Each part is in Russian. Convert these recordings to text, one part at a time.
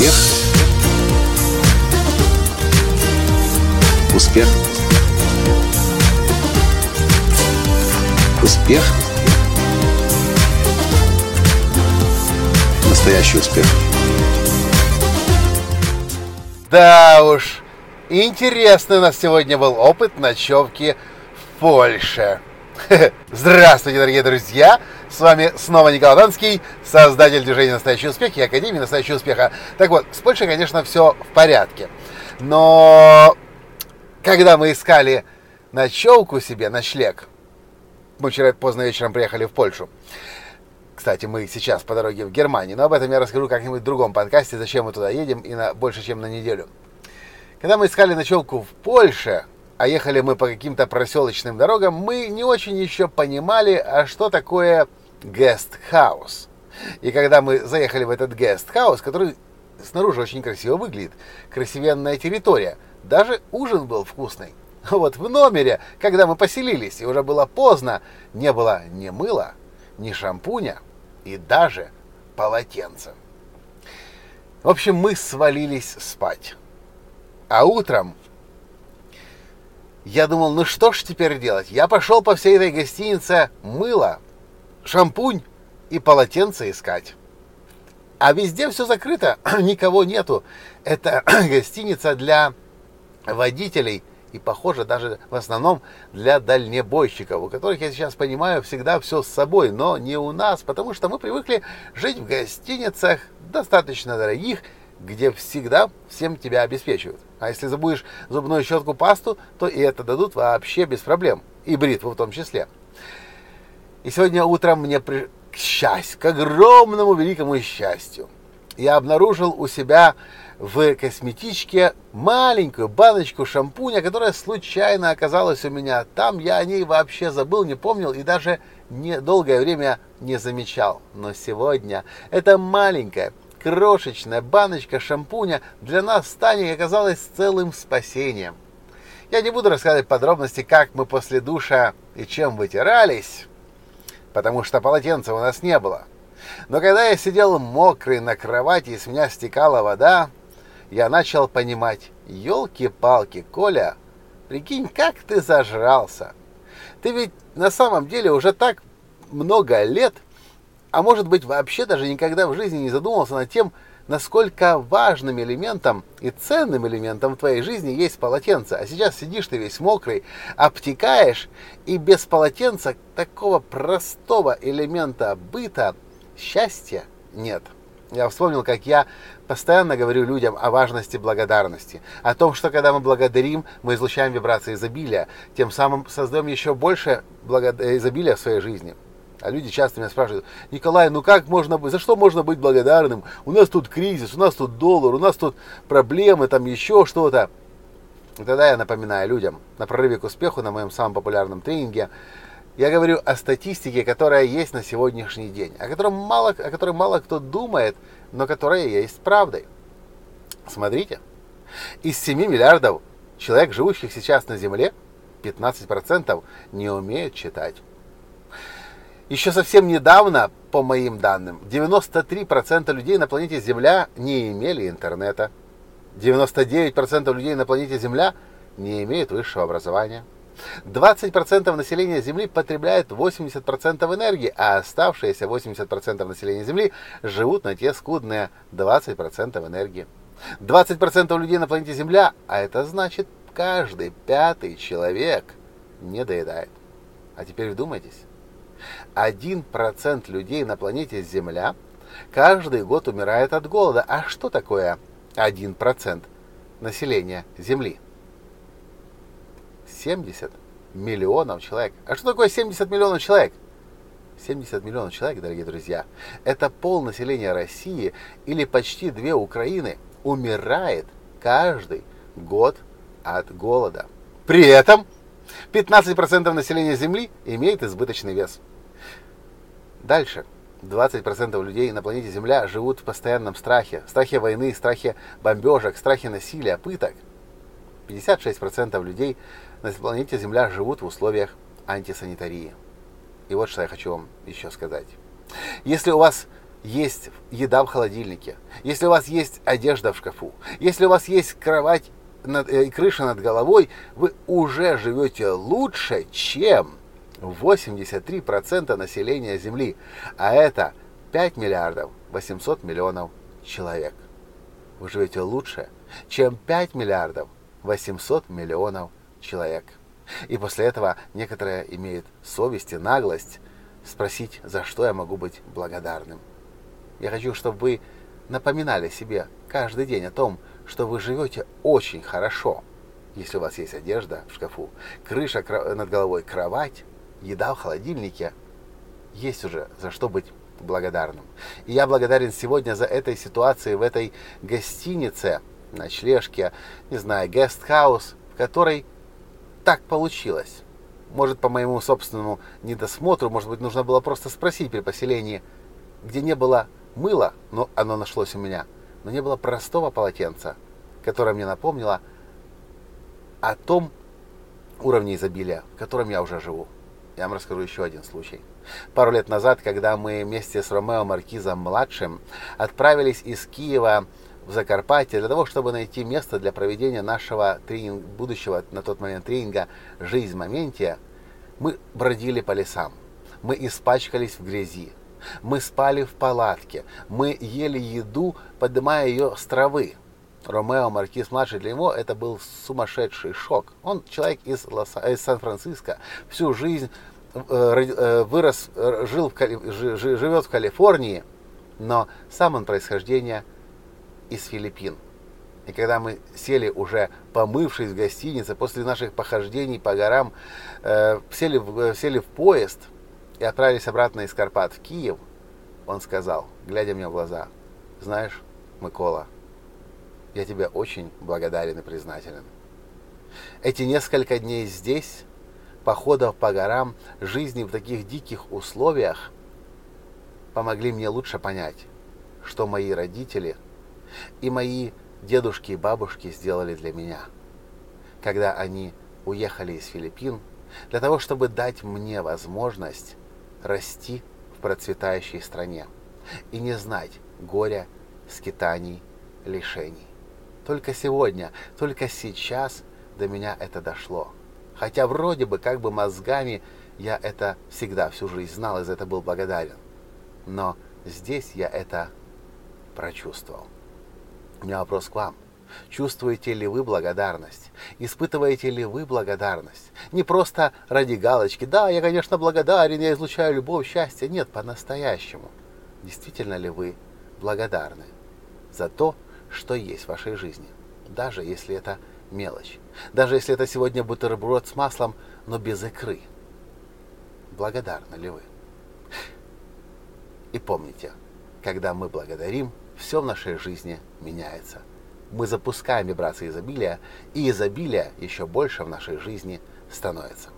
Успех. Успех. Успех. Настоящий успех. Да уж, интересный у нас сегодня был опыт ночевки в Польше. Здравствуйте, дорогие друзья! С вами снова Николай Данский, создатель движения «Настоящий успех» и Академии «Настоящего успеха». Так вот, с Польшей, конечно, все в порядке. Но когда мы искали ночевку себе, ночлег, мы вчера поздно вечером приехали в Польшу. Кстати, мы сейчас по дороге в Германию, но об этом я расскажу как-нибудь в другом подкасте, зачем мы туда едем и на больше, чем на неделю. Когда мы искали ночевку в Польше, а ехали мы по каким-то проселочным дорогам, мы не очень еще понимали, а что такое гест-хаус. И когда мы заехали в этот гест-хаус, который снаружи очень красиво выглядит, красивенная территория, даже ужин был вкусный. Вот в номере, когда мы поселились, и уже было поздно, не было ни мыла, ни шампуня и даже полотенца. В общем, мы свалились спать. А утром я думал, ну что ж теперь делать? Я пошел по всей этой гостинице мыло, шампунь и полотенце искать. А везде все закрыто, никого нету. Это гостиница для водителей и, похоже, даже в основном для дальнебойщиков, у которых, я сейчас понимаю, всегда все с собой, но не у нас, потому что мы привыкли жить в гостиницах достаточно дорогих, где всегда всем тебя обеспечивают. А если забудешь зубную щетку, пасту, то и это дадут вообще без проблем. И бритву в том числе. И сегодня утром мне, при... к счастью, к огромному великому счастью, я обнаружил у себя в косметичке маленькую баночку шампуня, которая случайно оказалась у меня там. Я о ней вообще забыл, не помнил и даже не, долгое время не замечал. Но сегодня эта маленькая крошечная баночка шампуня для нас с Таней оказалась целым спасением. Я не буду рассказывать подробности, как мы после душа и чем вытирались, потому что полотенца у нас не было. Но когда я сидел мокрый на кровати и с меня стекала вода, я начал понимать, елки-палки, Коля, прикинь, как ты зажрался. Ты ведь на самом деле уже так много лет – а может быть вообще даже никогда в жизни не задумывался над тем, насколько важным элементом и ценным элементом в твоей жизни есть полотенце. А сейчас сидишь ты весь мокрый, обтекаешь, и без полотенца такого простого элемента быта счастья нет. Я вспомнил, как я постоянно говорю людям о важности благодарности, о том, что когда мы благодарим, мы излучаем вибрации изобилия, тем самым создаем еще больше благод... изобилия в своей жизни. А люди часто меня спрашивают, Николай, ну как можно быть, за что можно быть благодарным? У нас тут кризис, у нас тут доллар, у нас тут проблемы, там еще что-то. И тогда я напоминаю людям на прорыве к успеху на моем самом популярном тренинге, я говорю о статистике, которая есть на сегодняшний день, о которой мало, о которой мало кто думает, но которая есть правдой. Смотрите, из 7 миллиардов человек, живущих сейчас на Земле, 15% не умеют читать. Еще совсем недавно, по моим данным, 93% людей на планете Земля не имели интернета. 99% людей на планете Земля не имеют высшего образования. 20% населения Земли потребляет 80% энергии, а оставшиеся 80% населения Земли живут на те скудные 20% энергии. 20% людей на планете Земля, а это значит каждый пятый человек не доедает. А теперь вдумайтесь. 1% людей на планете Земля каждый год умирает от голода. А что такое 1% населения Земли? 70 миллионов человек. А что такое 70 миллионов человек? 70 миллионов человек, дорогие друзья, это пол населения России или почти две Украины умирает каждый год от голода. При этом 15% населения Земли имеет избыточный вес. Дальше. 20% людей на планете Земля живут в постоянном страхе. Страхе войны, страхе бомбежек, страхе насилия, пыток. 56% людей на планете Земля живут в условиях антисанитарии. И вот что я хочу вам еще сказать. Если у вас есть еда в холодильнике, если у вас есть одежда в шкафу, если у вас есть кровать над, э, крыша над головой, вы уже живете лучше, чем 83% населения Земли. А это 5 миллиардов 800 миллионов человек. Вы живете лучше, чем 5 миллиардов 800 миллионов человек. И после этого некоторые имеют совесть и наглость спросить, за что я могу быть благодарным. Я хочу, чтобы вы напоминали себе каждый день о том, что вы живете очень хорошо, если у вас есть одежда в шкафу, крыша над головой, кровать, еда в холодильнике, есть уже за что быть благодарным. И я благодарен сегодня за этой ситуации в этой гостинице, ночлежке, не знаю, гестхаус, в которой так получилось. Может, по моему собственному недосмотру, может быть, нужно было просто спросить при поселении, где не было мыла, но оно нашлось у меня, но не было простого полотенца, которое мне напомнило о том уровне изобилия, в котором я уже живу. Я вам расскажу еще один случай. Пару лет назад, когда мы вместе с Ромео Маркизом-младшим отправились из Киева в Закарпатье для того, чтобы найти место для проведения нашего тренинг, будущего на тот момент тренинга «Жизнь в моменте», мы бродили по лесам, мы испачкались в грязи, мы спали в палатке, мы ели еду, поднимая ее с травы. Ромео Маркиз младший для него это был сумасшедший шок. Он человек из, из Сан-Франциско, всю жизнь вырос, э, жил в, живет в Калифорнии, но сам он происхождение из Филиппин. И когда мы сели уже помывшись в гостинице, после наших похождений по горам, э, сели, в, сели в поезд и отправились обратно из Карпат в Киев, он сказал, глядя мне в глаза, знаешь, Микола, я тебе очень благодарен и признателен. Эти несколько дней здесь, походов по горам, жизни в таких диких условиях, помогли мне лучше понять, что мои родители – и мои дедушки и бабушки сделали для меня, когда они уехали из Филиппин, для того, чтобы дать мне возможность расти в процветающей стране и не знать горя, скитаний, лишений. Только сегодня, только сейчас до меня это дошло. Хотя вроде бы как бы мозгами я это всегда всю жизнь знал и за это был благодарен. Но здесь я это прочувствовал. У меня вопрос к вам. Чувствуете ли вы благодарность? Испытываете ли вы благодарность? Не просто ради галочки. Да, я, конечно, благодарен, я излучаю любовь, счастье. Нет, по-настоящему. Действительно ли вы благодарны за то, что есть в вашей жизни? Даже если это мелочь. Даже если это сегодня бутерброд с маслом, но без икры. Благодарны ли вы? И помните, когда мы благодарим, все в нашей жизни меняется. Мы запускаем вибрации изобилия, и изобилие еще больше в нашей жизни становится.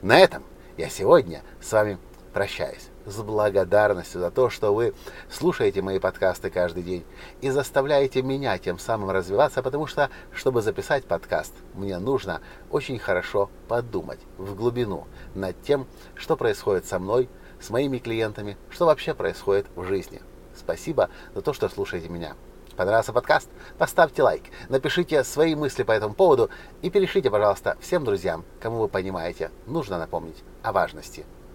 На этом я сегодня с вами прощаюсь с благодарностью за то, что вы слушаете мои подкасты каждый день и заставляете меня тем самым развиваться, потому что, чтобы записать подкаст, мне нужно очень хорошо подумать в глубину над тем, что происходит со мной, с моими клиентами, что вообще происходит в жизни – Спасибо за то, что слушаете меня. Понравился подкаст? Поставьте лайк, напишите свои мысли по этому поводу и перешлите, пожалуйста, всем друзьям, кому вы понимаете, нужно напомнить о важности